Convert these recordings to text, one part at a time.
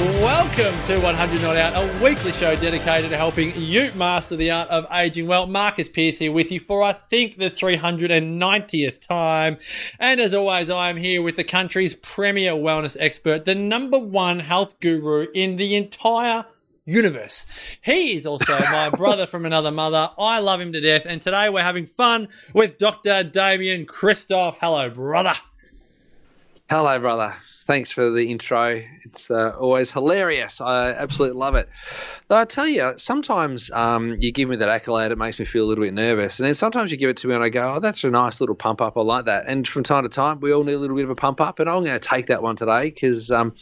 Welcome to 100 Not Out, a weekly show dedicated to helping you master the art of aging well. Marcus Pearce here with you for, I think, the 390th time. And as always, I am here with the country's premier wellness expert, the number one health guru in the entire universe. He is also my brother from another mother. I love him to death. And today we're having fun with Dr. Damian Kristof. Hello, brother. Hello, brother. Thanks for the intro. It's uh, always hilarious. I absolutely love it. Though I tell you, sometimes um, you give me that accolade, it makes me feel a little bit nervous. And then sometimes you give it to me and I go, oh, that's a nice little pump up. I like that. And from time to time, we all need a little bit of a pump up. And I'm going to take that one today because um,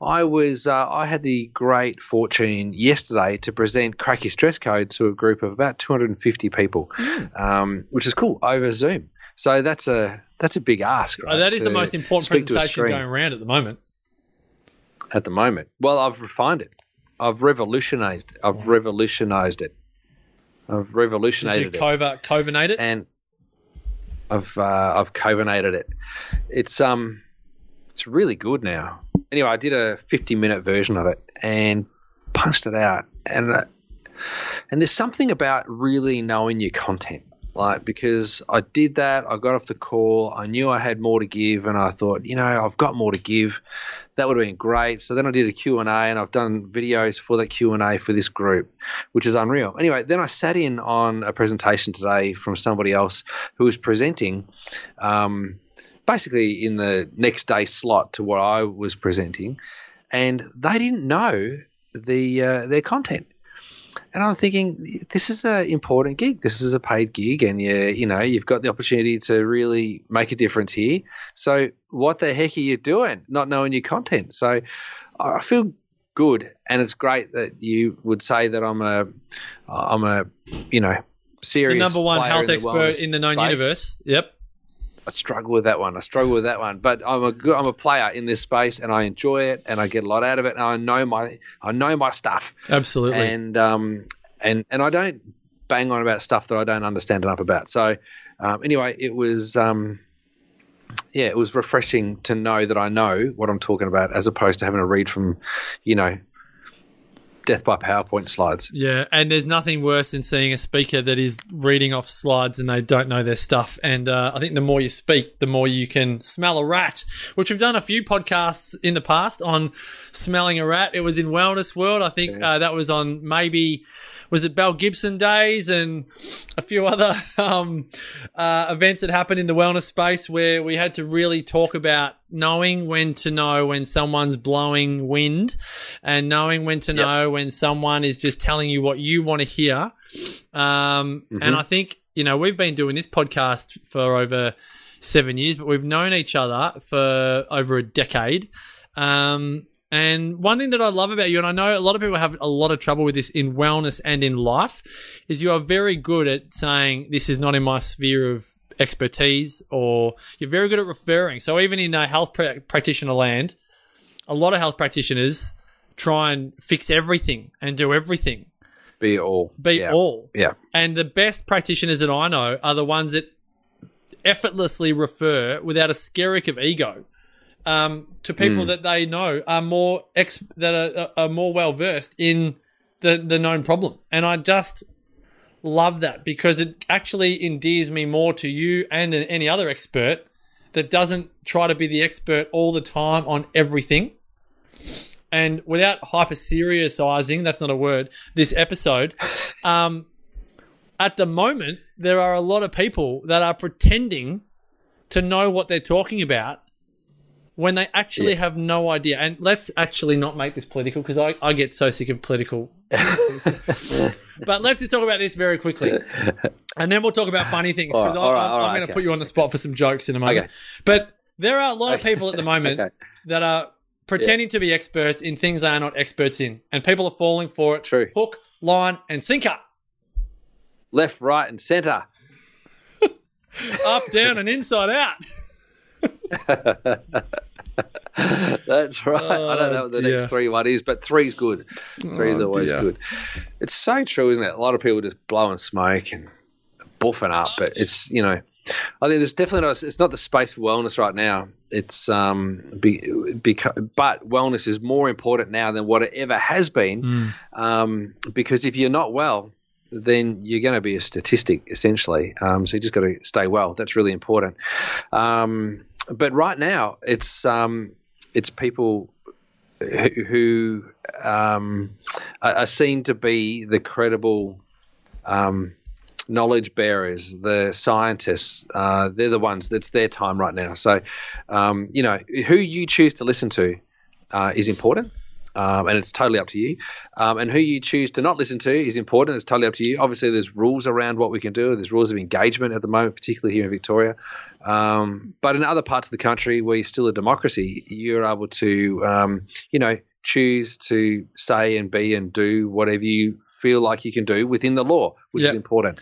I was uh, I had the great fortune yesterday to present Crack Your Stress Code to a group of about 250 people, Mm. um, which is cool over Zoom. So that's a that's a big ask. Right, Oh, that is the most important speak to a presentation going around at the moment. at the moment. Well, I've refined it. I've revolutionized. It. I've revolutionized it. I've Did you revolutionated it, cova, covenate it? and I've uh, I've covenated it. It's um, it's really good now. Anyway, I did a 50 minute version of it and punched it out, and uh, and there's something about really knowing your content. Like because I did that, I got off the call. I knew I had more to give, and I thought, you know, I've got more to give. That would have been great. So then I did a Q and A, and I've done videos for that Q and A for this group, which is unreal. Anyway, then I sat in on a presentation today from somebody else who was presenting, um, basically in the next day slot to what I was presenting, and they didn't know the uh, their content. And I'm thinking, this is an important gig. This is a paid gig, and you, you know, you've got the opportunity to really make a difference here. So, what the heck are you doing, not knowing your content? So, I feel good, and it's great that you would say that I'm a, I'm a, you know, the serious number one health in expert wellness in the known space. universe. Yep. I struggle with that one. I struggle with that one. But I'm a good, I'm a player in this space, and I enjoy it, and I get a lot out of it, and I know my I know my stuff, Absolutely. and um and and I don't bang on about stuff that I don't understand enough about. So um, anyway, it was um yeah, it was refreshing to know that I know what I'm talking about, as opposed to having to read from you know death by PowerPoint slides. Yeah, and there's nothing worse than seeing a speaker that is reading off slides and they don't know their stuff. And uh, I think the more you speak, the more you can smell a rat, which we've done a few podcasts in the past on smelling a rat. It was in Wellness World. I think uh, that was on maybe. Was it Belle Gibson days and a few other um, uh, events that happened in the wellness space where we had to really talk about knowing when to know when someone's blowing wind and knowing when to know when someone is just telling you what you want to hear. Um, And I think, you know, we've been doing this podcast for over seven years, but we've known each other for over a decade. Um, and one thing that I love about you, and I know a lot of people have a lot of trouble with this in wellness and in life, is you are very good at saying, This is not in my sphere of expertise, or you're very good at referring. So even in a health pra- practitioner land, a lot of health practitioners try and fix everything and do everything, Be all. be yeah. all. Yeah. And the best practitioners that I know are the ones that effortlessly refer without a skerrick of ego um, to people that they know are more ex- that are, are more well versed in the the known problem. And I just love that because it actually endears me more to you and any other expert that doesn't try to be the expert all the time on everything. And without hyper seriousizing, that's not a word, this episode, um, at the moment, there are a lot of people that are pretending to know what they're talking about when they actually have no idea. And let's actually not make this political because I, I get so sick of political. but let's just talk about this very quickly. And then we'll talk about funny things because right, right, I'm, all I'm right, going to okay. put you on the spot for some jokes in a moment. Okay. But there are a lot of people at the moment Okay. that are pretending to be experts in things they are not experts in. And people are falling for it True. hook, line, and sinker. Left, right, and centre. up, down, and inside out. That's right. I don't know what the Oh, dear. next three one is, but three's good. Three is Oh, always dear. good. It's so true, isn't it? A lot of people just blowing smoke and buffing up, but it's you know, I think there's definitely not. It's not the space for wellness right now. It's um, be, beca- but wellness is more important now than what it ever has been, um, because if you're not well. Then you're going to be a statistic essentially. Um, so you just got to stay well. That's really important. Um, but right now, it's um, it's people who, um, are seen to be the credible um, knowledge bearers, the scientists. Uh, they're the ones. That's their time right now. So, um, you know, who you choose to listen to uh, is important. Um, and it's totally up to you. Um, and who you choose to not listen to is important. It's totally up to you. Obviously, there's rules around what we can do. There's rules of engagement at the moment, particularly here in Victoria. Um, but in other parts of the country where you're still a democracy, you're able to, um, you know, choose to say and be and do whatever you feel like you can do within the law, which is important.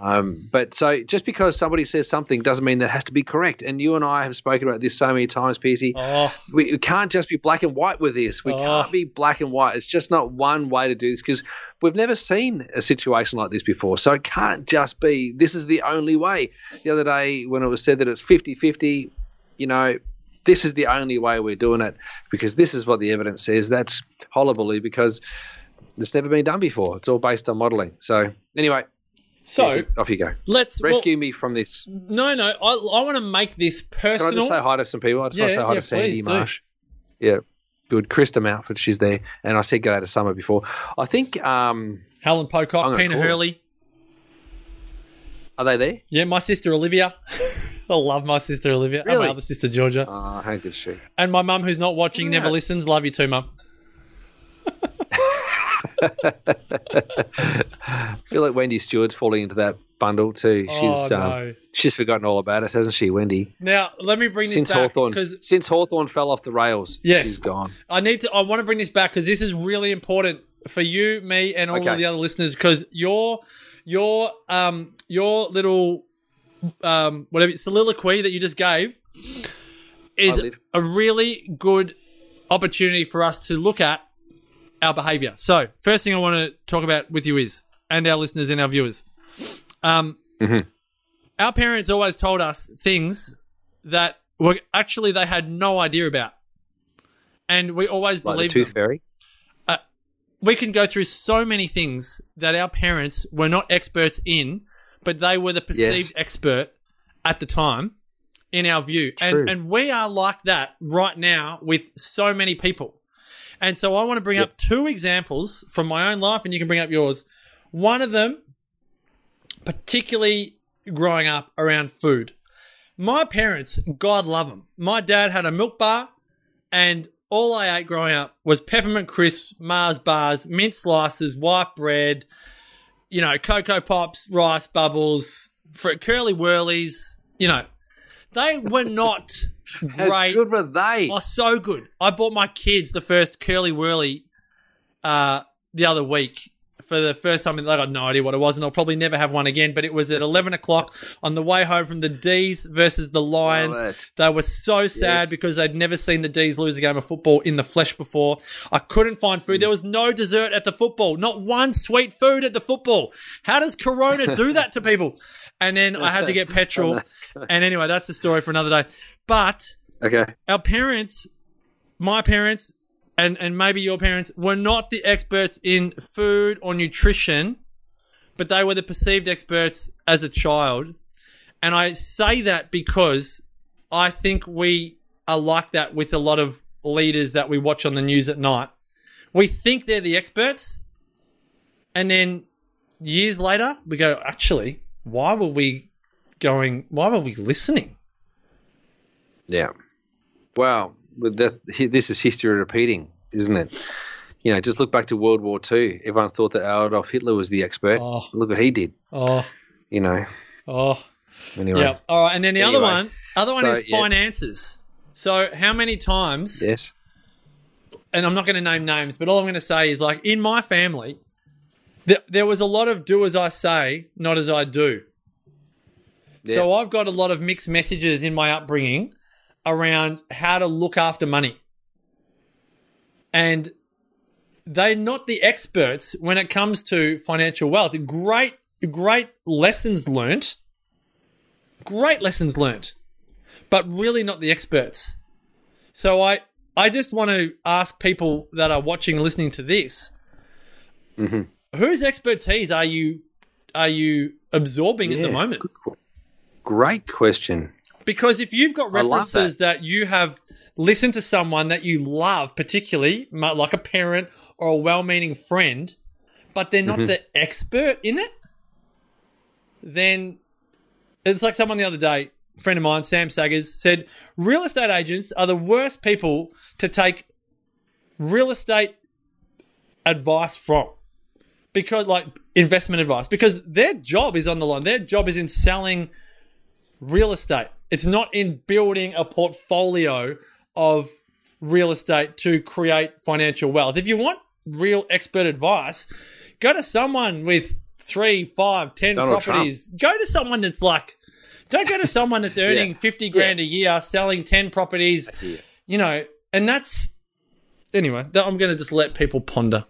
Um, but so just because somebody says something doesn't mean that has to be correct. And you and I have spoken about this so many times, PC. Oh, We, we can't just be black and white with this. We Oh. can't be black and white. It's just not one way to do this because we've never seen a situation like this before. So it can't just be this is the only way. The other day when it was said that it's 50 50, you know, this is the only way we're doing it because this is what the evidence says. That's hullabaloo because it's never been done before. It's all based on modelling. So anyway, so off you go. let's well, Rescue me from this. no, no. I, I want to make this personal. Can I just say hi to some people? I just want to Yeah, say hi yeah, to Sandy please do. Marsh. Yeah, good. Krista Mountford, she's there. And I said day to Summer before. I think, um, Helen Pocock, Pina. Hurley. are they there? Yeah, my sister Olivia. I love my sister Olivia. And Really? my other sister Georgia. Oh, how good she? And my mum, who's not watching, never listens. Love you too, mum. I feel like Wendy Stewart's falling into that bundle too. Oh, She's um, she's forgotten all about us, hasn't she, Wendy? Now, let me bring this Since back Hawthorn, because since Hawthorn fell off the rails, Yes. she's gone. I need to. I want to bring this back because this is really important for you, me, and all Okay. of the other listeners. Because your your um your little um whatever soliloquy that you just gave is a really good opportunity for us to look at our behavior. So, first thing I want to talk about with you is, and our listeners and our viewers, um, our parents always told us things that were actually they had no idea about, and we always Like the believed Tooth them. Fairy. We can go through so many things that our parents were not experts in, but they were the perceived Yes. expert at the time, in our view, True. and and we are like that right now with so many people. And so I want to bring up two examples from my own life, and you can bring up yours. One of them, particularly growing up around food. My parents, God love them. My dad had a milk bar, and all I ate growing up was peppermint crisps, Mars bars, mint slices, white bread, you know, cocoa pops, rice bubbles, curly whirlies. You know, they were not How great. good were they? Oh, so good. I bought my kids the first curly whirly uh, the other week for the first time. They got no idea what it was, and they'll probably never have one again. But it was at 11 o'clock on the way home from the D's versus the Lions. It. They were so sad Yes. because they'd never seen the D's lose a game of football in the flesh before. I couldn't find food. There was no dessert at the football, not one sweet food at the football. How does Corona do that to people? And then I had to get petrol. And anyway, that's the story for another day. But Okay. our parents, my parents, and, and maybe your parents were not the experts in food or nutrition, but they were the perceived experts as a child. And I say that because I think we are like that with a lot of leaders that we watch on the news at night. We think they're the experts, and then years later, we go, actually, why were we going, why were we listening? Yeah. Well, that, this is history repeating, isn't it? You know, just look back to World War Two. Everyone thought that Adolf Hitler was the expert. Oh. Look what he did. Oh, You know. oh. Anyway. Yeah. All right. And then the other one, other one so, is yeah. finances. So how many times? Yes. And I'm not going to name names, but all I'm going to say is like in my family, there, there was a lot of do as I say, not as I do. So I've got a lot of mixed messages in my upbringing around how to look after money. And they're not the experts when it comes to financial wealth. Great, great lessons learnt. Great lessons learnt, but really not the experts. So I, I just want to ask people that are watching, and listening to this, mm-hmm. whose expertise are you, are you absorbing at the moment? Great question. Because if you've got references that. you have listened to someone that you love, particularly like a parent or a well-meaning friend, but they're Mm-hmm. not the expert in it, then it's like someone the other day, a friend of mine, Sam Saggers, said real estate agents are the worst people to take real estate advice from. Because like investment advice, because their job is on the line. Their job is in selling real estate. It's not in building a portfolio of real estate to create financial wealth. If you want real expert advice, go to someone with three, five, ten Donald properties. Go to someone that's like, don't go to someone that's earning Yeah. 50 grand a year, selling 10 properties, you know, and that's, anyway, that I'm going to just let people ponder.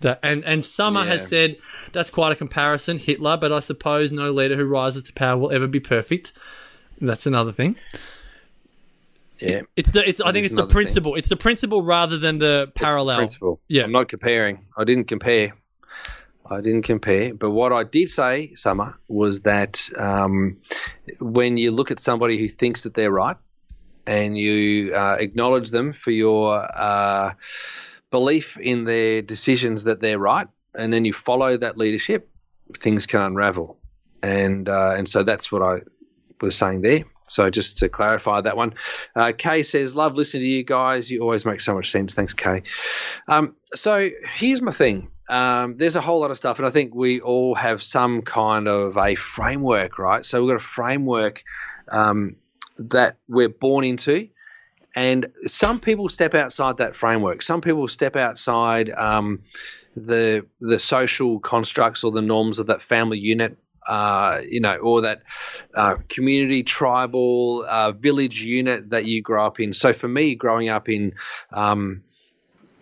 That, and and Summer has said that's quite a comparison, Hitler, but I suppose no leader who rises to power will ever be perfect. That's another thing. Yeah. It's the it's I think it's the another thing. principle. It's the principle rather than the parallel. principle. Yeah. I'm not comparing. I didn't compare. I didn't compare. But what I did say, Summer, was that um, when you look at somebody who thinks that they're right and you uh, acknowledge them for your uh, belief in their decisions that they're right, and then you follow that leadership, things can unravel. And uh, and so that's what I was saying there. So just to clarify that one, uh, Kay says, "Love listening to you guys. You always make so much sense. Thanks, Kay." Um, so here's my thing. Um, there's a whole lot of stuff, and I think we all have some kind of a framework, right? So we've got a framework um, that we're born into, and some people step outside that framework. Some people step outside um, the the social constructs or the norms of that family unit. Uh, you know, or that uh, community, tribal, uh, village unit that you grow up in. So for me, growing up in um,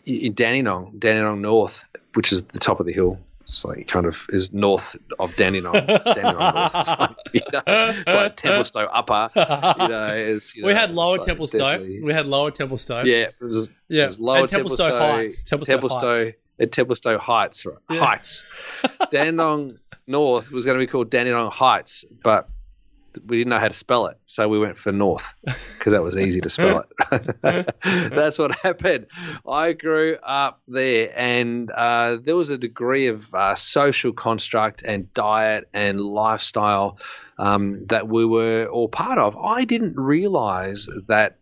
in Dandenong, Dandenong North, which is the top of the hill. It's like kind of is north of Dandenong. Dandenong North. It's like, you know, it's like Templestowe Upper. You know, it's, you we had lower like Templestowe. We had lower Templestowe. Yeah, it was, Yeah, it was lower and Templestowe Templestowe, Heights. Templestowe Templestowe, Heights. At Templestowe Heights. Right? Yeah. Heights. Dandenong North was going to be called Dandenong Heights, but we didn't know how to spell it, so we went for North because that was easy to spell it. That's what happened. I grew up there, and uh, there was a degree of uh, social construct and diet and lifestyle um, that we were all part of. I didn't realize that.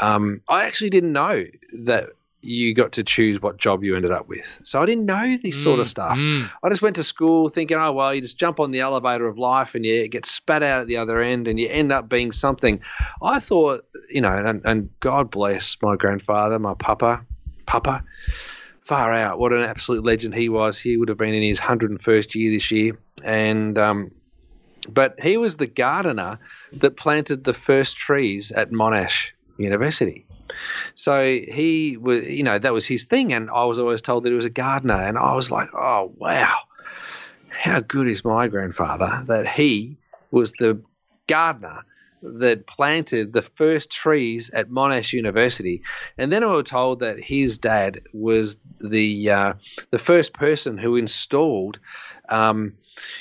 Um, I actually didn't know that you got to choose what job you ended up with. So I didn't know this sort of stuff. mm. I just went to school thinking, oh, well, you just jump on the elevator of life and you get spat out at the other end and you end up being something. I thought, you know, and, and God bless my grandfather, my papa, papa, far out. What an absolute legend he was. He would have been in his 101st year this year. And, um, but he was the gardener that planted the first trees at Monash University. So he was, you know, that was his thing, and I was always told that he was a gardener, and I was like, oh wow, how good is my grandfather that he was the gardener that planted the first trees at Monash University, and then I was told that his dad was the uh, the first person who installed. Um,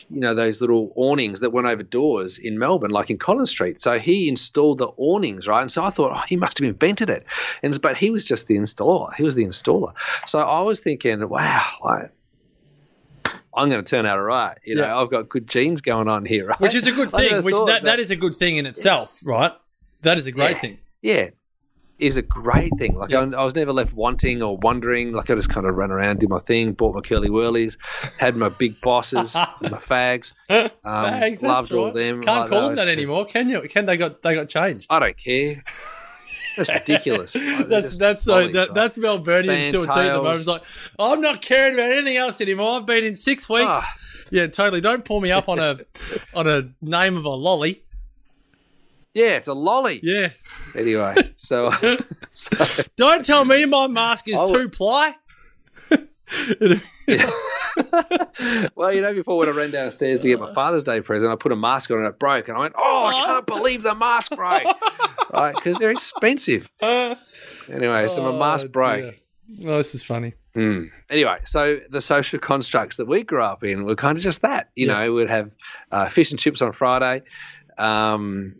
you know those little awnings that went over doors in Melbourne, like in Collins Street. So he installed the awnings, right? And so I thought, oh, he must have invented it, and but he was just the installer. He was the installer. So I was thinking, wow, like I'm going to turn out all right. You know, Yeah. I've got good genes going on here, right? Which is a good thing. Which thought that, that is a good thing in itself, right? That is a great Yeah. thing. yeah, is a great thing. Like I, I was never left wanting or wondering. Like I just kind of ran around, did my thing, bought my curly whirlies, had my big bosses, my fags. Um, Fags, loved all right. them. Can't Like, call them that anymore, can you? Can they got they got changed? I don't care. That's ridiculous. Like, That's that's so that, right? that's Melburnians to a T at the moment. It's like I'm not caring about anything else anymore. I've been in six weeks. Ah. Yeah, totally. Don't pull me up on a on a name of a lolly. Yeah, it's a lolly. Yeah. Anyway, so, so Don't tell me my mask is Oh. two ply. well, you know, before when I ran downstairs to get my Father's Day present, I put a mask on and it broke, and I went, "Oh, I can't believe the mask broke!" right, because they're expensive. Anyway, so my mask broke. Oh, this is funny. Hmm. Anyway, so the social constructs that we grew up in were kind of just that. You Yeah. know, we'd have uh, fish and chips on Friday. Um,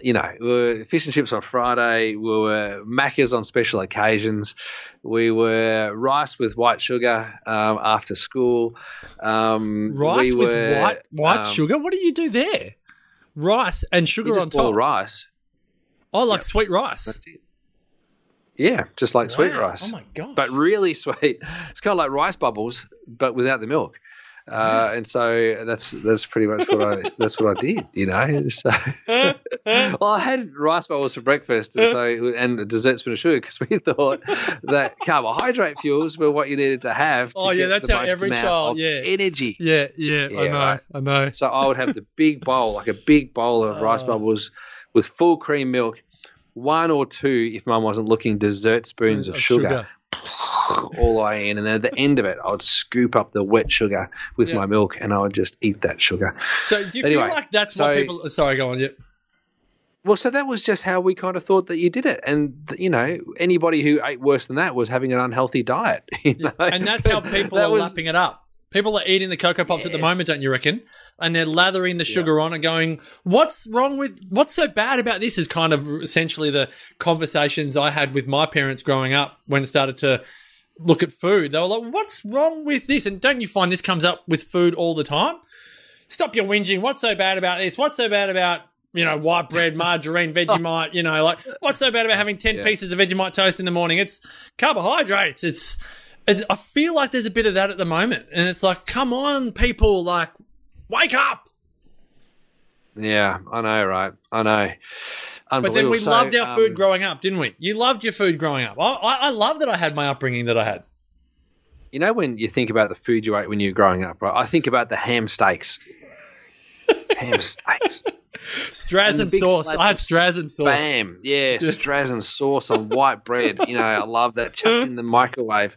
you know, we were fish and chips on Friday. We were Maccas on special occasions. We were rice with white sugar um, after school. Um, Rice we with were, white white um, sugar. What do you do there? Rice and sugar on top. rice. Oh, like sweet rice. Yeah, just like sweet rice. Oh my god! but really sweet. It's kind of like rice bubbles, but without the milk. Uh, and so that's that's pretty much what I that's what I did, you know. So, well, I had rice bubbles for breakfast, and so and a dessert spoon of sugar because we thought that carbohydrate fuels were what you needed to have. To Oh, yeah, get that's the how every child- yeah. energy. yeah, yeah, I know, right. I know. So I would have the big bowl, like a big bowl of rice Oh. bubbles with full cream milk, one or two, if mum wasn't looking, dessert spoons of sugar all the way in, and then at the end of it, I would scoop up the wet sugar with Yeah. my milk, and I would just eat that sugar. So do you Anyway, feel like that's so- what people? Uh, sorry, go on. Yep. Well, so that was just how we kind of thought that you did it, and you know, anybody who ate worse than that was having an unhealthy diet. you know? And that's how people That are was- lapping it up. People are eating the cocoa pops at the moment, don't you reckon? And they're lathering the sugar on and going, "What's wrong with? What's so bad about this?" Is kind of essentially the conversations I had with my parents growing up when it started to look at food. They were like, "What's wrong with this?" And don't you find this comes up with food all the time? Stop your whinging. What's so bad about this? What's so bad about you know white bread, margarine, Vegemite? You know, like what's so bad about having ten Yeah. pieces of Vegemite toast in the morning? It's carbohydrates. It's it, I feel like there's a bit of that at the moment, and it's like, come on, people, like, wake up! yeah, I know, right? I know. But then we So, loved our food um, growing up, didn't we? You loved your food growing up. I, I, I love that I had my upbringing that I had. You know, when you think about the food you ate when you were growing up, right? I think about the ham steaks. ham steaks. Strazen And sauce. I had of Strazen sauce. Bam. Yeah, Strazen sauce on white bread. You know, I love that chucked in the microwave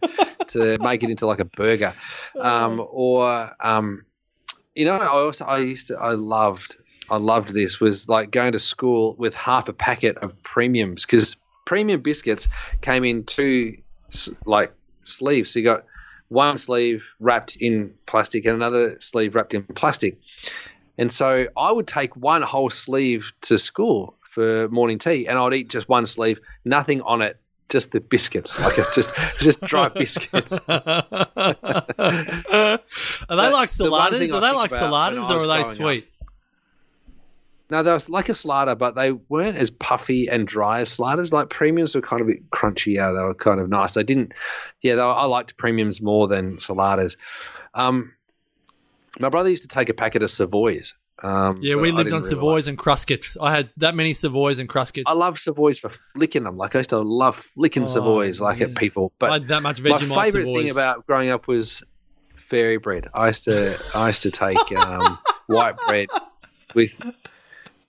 to make it into like a burger. Um, or, um, you know, I also, I used to, I loved, I loved this was like going to school with half a packet of premiums because premium biscuits came in two like sleeves. So you got one sleeve wrapped in plastic and another sleeve wrapped in plastic. And so I would take one whole sleeve to school for morning tea, and I'd eat just one sleeve, nothing on it, just the biscuits, like just just dry biscuits. are they like the saladas? I Are they like saladas or are they sweet? No, they was like a slider, but they weren't as puffy and dry as sliders. Like premiums were kind of a bit crunchier. They were kind of nice. They didn't, yeah, were, I liked premiums more than saladas. Um, my brother used to take a packet of Savoys. Um, Yeah, we lived on really Savoys and Cruskits. I had that many Savoys and Cruskits. I love Savoys for flicking them. Like I used to love flicking Oh, Savoys like yeah. at people. But that much my Vegemite favourite Savoys. thing about growing up was fairy bread. I used to I used to take um, white bread with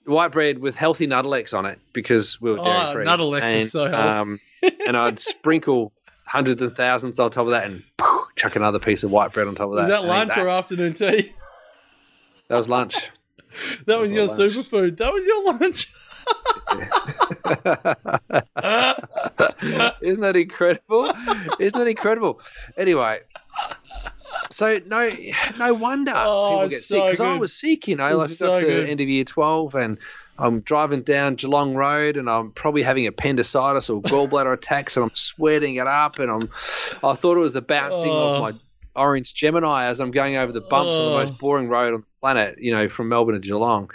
white bread with healthy Nuttelex on it because we were Oh, dairy free. Nuttelex is and, so healthy. Um, and I'd sprinkle hundreds and thousands on top of that and chuck another piece of white bread on top of that. Is that lunch that. or afternoon tea? that was lunch? That was was your superfood. That was your lunch. Isn't that incredible? Isn't that incredible? Anyway, so no, no wonder Oh, people get so sick because I was sick. You know, like I It's got so to good. end of year twelve and. I'm driving down Geelong Road and I'm probably having appendicitis or gallbladder attacks and I'm sweating it up and I'm I thought it was the bouncing Oh. of my orange Gemini as I'm going over the bumps on the Oh. most boring road on the planet, you know, from Melbourne to Geelong.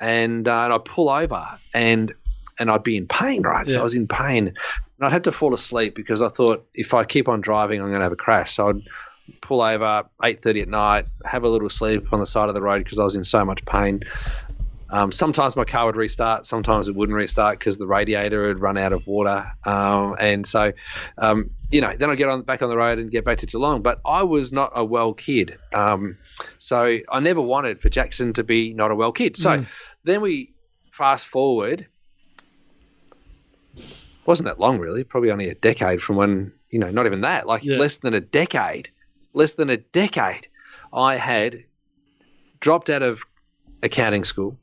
And, uh, and I pull over and and I'd be in pain, right? So I was in pain. And I'd have to fall asleep because I thought if I keep on driving, I'm going to have a crash. So I'd pull over 8.30 at night, have a little sleep on the side of the road because I was in so much pain. Um, sometimes my car would restart, sometimes it wouldn't restart because the radiator had run out of water. Um, and so, um, you know, then I'd get on back on the road and get back to Geelong. But I was not a well kid. Um, so I never wanted for Jackson to be not a well kid. So then we fast forward. Wasn't that long, really? Probably only a decade from when, you know, not even that, like Yeah. less than a decade. Less than a decade. I had dropped out of accounting school.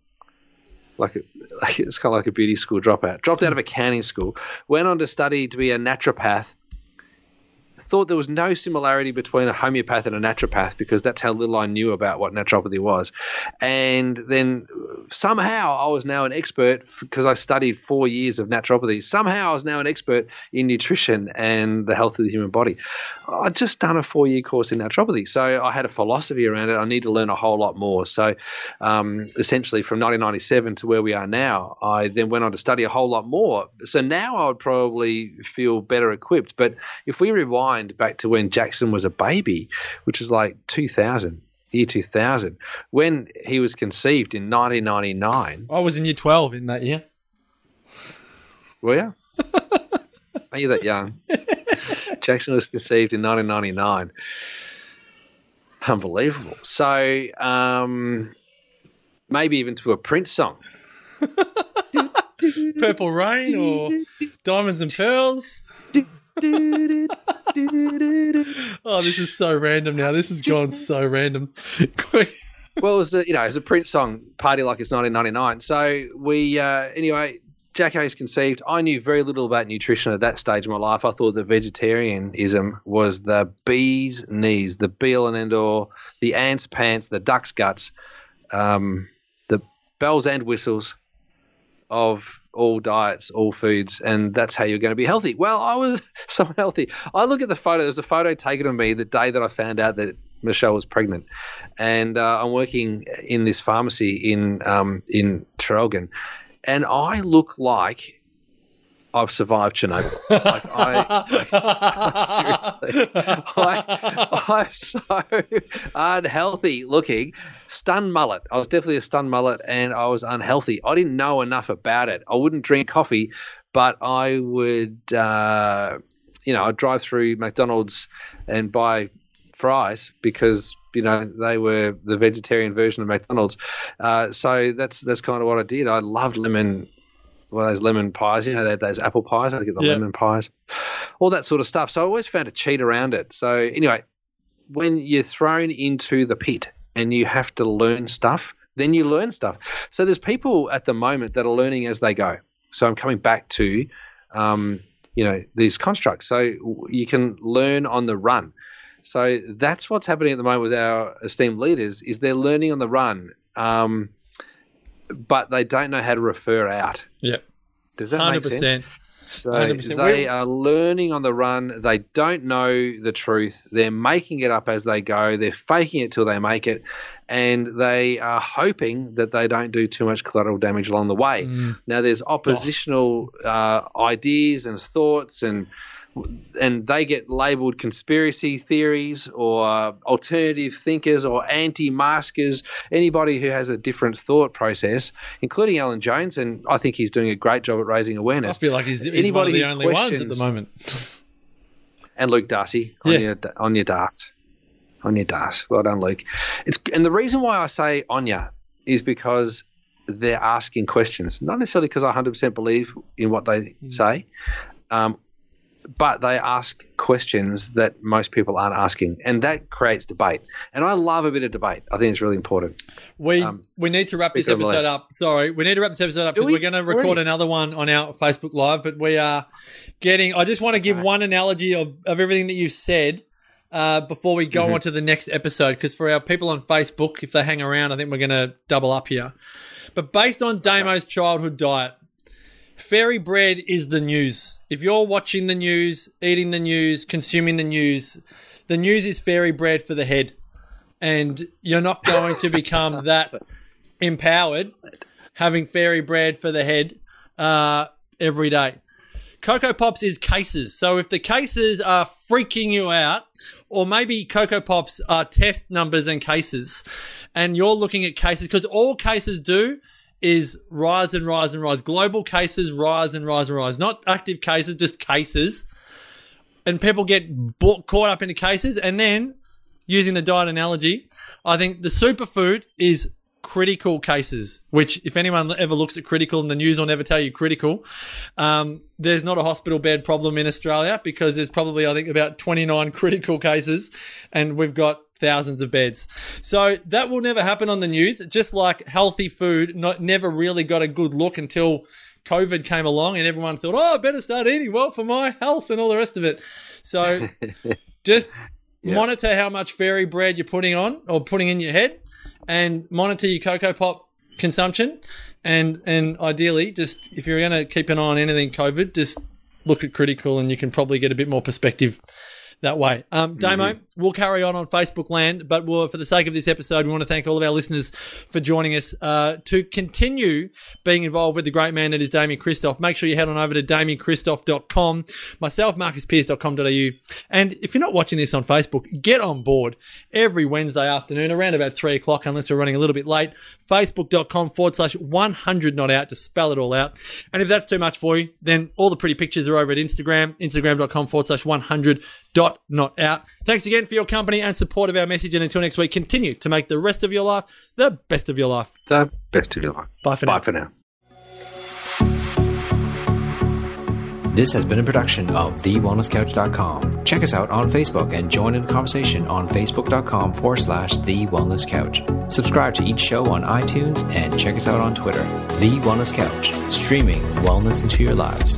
Like, a, like it's kind of like a beauty school dropout. Dropped out of accounting school, went on to study to be a naturopath. Thought there was no similarity between a homeopath and a naturopath because that's how little I knew about what naturopathy was. And then somehow I was now an expert because I studied four years of naturopathy. Somehow I was now an expert in nutrition and the health of the human body. I'd just done a four year course in naturopathy. So I had a philosophy around it. I need to learn a whole lot more. So um, essentially, from 1997 to where we are now, I then went on to study a whole lot more. So now I would probably feel better equipped. But if we rewind back to when Jackson was a baby, which was like 2000, year 2000, when he was conceived in 1999, I was in year 12 in that year. were you? Are you that young? Jackson was conceived in 1999. Unbelievable. So, um, maybe even to a Prince song. Purple Rain or Diamonds and Pearls. Oh, this is so random now. This has gone so random. Well, it was a, you know, it was a Prince song, "Party Like It's 1999." So we, uh, anyway, Jack Hayes conceived. I knew very little about nutrition at that stage of my life. I thought that vegetarianism was the bee's knees, the be all and end the ant's pants, the duck's guts, um, the bells and whistles of all diets, all foods, and that's how you're going to be healthy. Well, I was so healthy. I look at the photo. There's a photo taken of me the day that I found out that Michelle was pregnant, and uh, I'm working in this pharmacy in um, in Traralgon, and I look like I've survived Chernobyl. Like I, seriously, I, I'm so unhealthy looking. Stun mullet. I was definitely a stun mullet, and I was unhealthy. I didn't know enough about it. I wouldn't drink coffee, but I would, uh, you know, I'd drive through McDonald's and buy fries because you know they were the vegetarian version of McDonald's. Uh, so that's that's kind of what I did. I loved lemon well, those lemon pies, you know, those apple pies. I get the Yeah. lemon pies, all that sort of stuff. So I always found a cheat around it. So anyway, when you're thrown into the pit and you have to learn stuff, then you learn stuff. So there's people at the moment that are learning as they go. So I'm coming back to, um, you know, these constructs. So you can learn on the run. So that's what's happening at the moment with our esteemed leaders is they're learning on the run, um, but they don't know how to refer out. Yep. Does that make sense? So 100%. they are learning on the run. They don't know the truth. They're making it up as they go. They're faking it till they make it, and they are hoping that they don't do too much collateral damage along the way. Mm. Now, there's oppositional uh, ideas and thoughts, and and they get labelled conspiracy theories or alternative thinkers or anti-maskers. Anybody who has a different thought process, including Alan Jones, and I think he's doing a great job at raising awareness. I feel like he's, he's one of Anybody the only ones at the moment. and Luke Darcy on Yeah. your on your dart, on your dart. Well done, Luke. It's and the reason why I say Anya is because they're asking questions, not necessarily because I 100% believe in what they Mm. say, um, but they ask questions that most people aren't asking, and that creates debate. And I love a bit of debate. I think it's really important. We Um, we need to wrap this episode life. up. Sorry, we need to wrap this episode up because we? we? are going to record Already? another one on our Facebook Live. But we are getting. I just want to give one analogy of, of everything that you've said uh, before we go Mm-hmm. on to the next episode. Because for our people on Facebook, if they hang around, I think we're going to double up here. But based on Damo's childhood diet, fairy bread is the news. If you're watching the news, eating the news, consuming the news, the news is fairy bread for the head. And you're not going to become that empowered having fairy bread for the head uh, every day. Cocoa Pops is cases. So if the cases are freaking you out, or maybe Cocoa Pops are test numbers and cases, and you're looking at cases, because all cases do is rise and rise and rise. Global cases rise and rise and rise. Not active cases, just cases. And people get bought, caught up into cases. And then, using the diet analogy, I think the superfood is critical cases, which if anyone ever looks at critical and the news will never tell you critical, um, there's not a hospital bed problem in Australia because there's probably, I think, about 29 critical cases and we've got thousands of beds. So that will never happen on the news. Just like healthy food not, never really got a good look until COVID came along and everyone thought, oh, I better start eating well for my health and all the rest of it. So just yeah. monitor how much fairy bread you're putting on or putting in your head and monitor your cocoa Pop consumption. And, and ideally, just if you're going to keep an eye on anything COVID, just look at critical and you can probably get a bit more perspective that way. Um, Damo, mm-hmm. We'll carry on on Facebook land, but for the sake of this episode, we want to thank all of our listeners for joining us uh, to continue being involved with the great man that is Damian Kristof. Make sure you head on over to damiankristof.com, myself, marcuspearce.com.au. And if you're not watching this on Facebook, get on board every Wednesday afternoon around about three o'clock, unless we're running a little bit late. Facebook.com forward slash 100 not out to spell it all out. And if that's too much for you, then all the pretty pictures are over at Instagram, instagram.com forward slash 100 dot not out. Thanks again for your company and support of our message. And until next week, continue to make the rest of your life the best of your life. The best of your life. Bye for Bye now. for now. This has been a production of TheWellnessCouch.com. Check us out on Facebook and join in the conversation on Facebook.com forward slash The Wellness Couch. Subscribe to each show on iTunes and check us out on Twitter. The Wellness Couch, streaming wellness into your lives.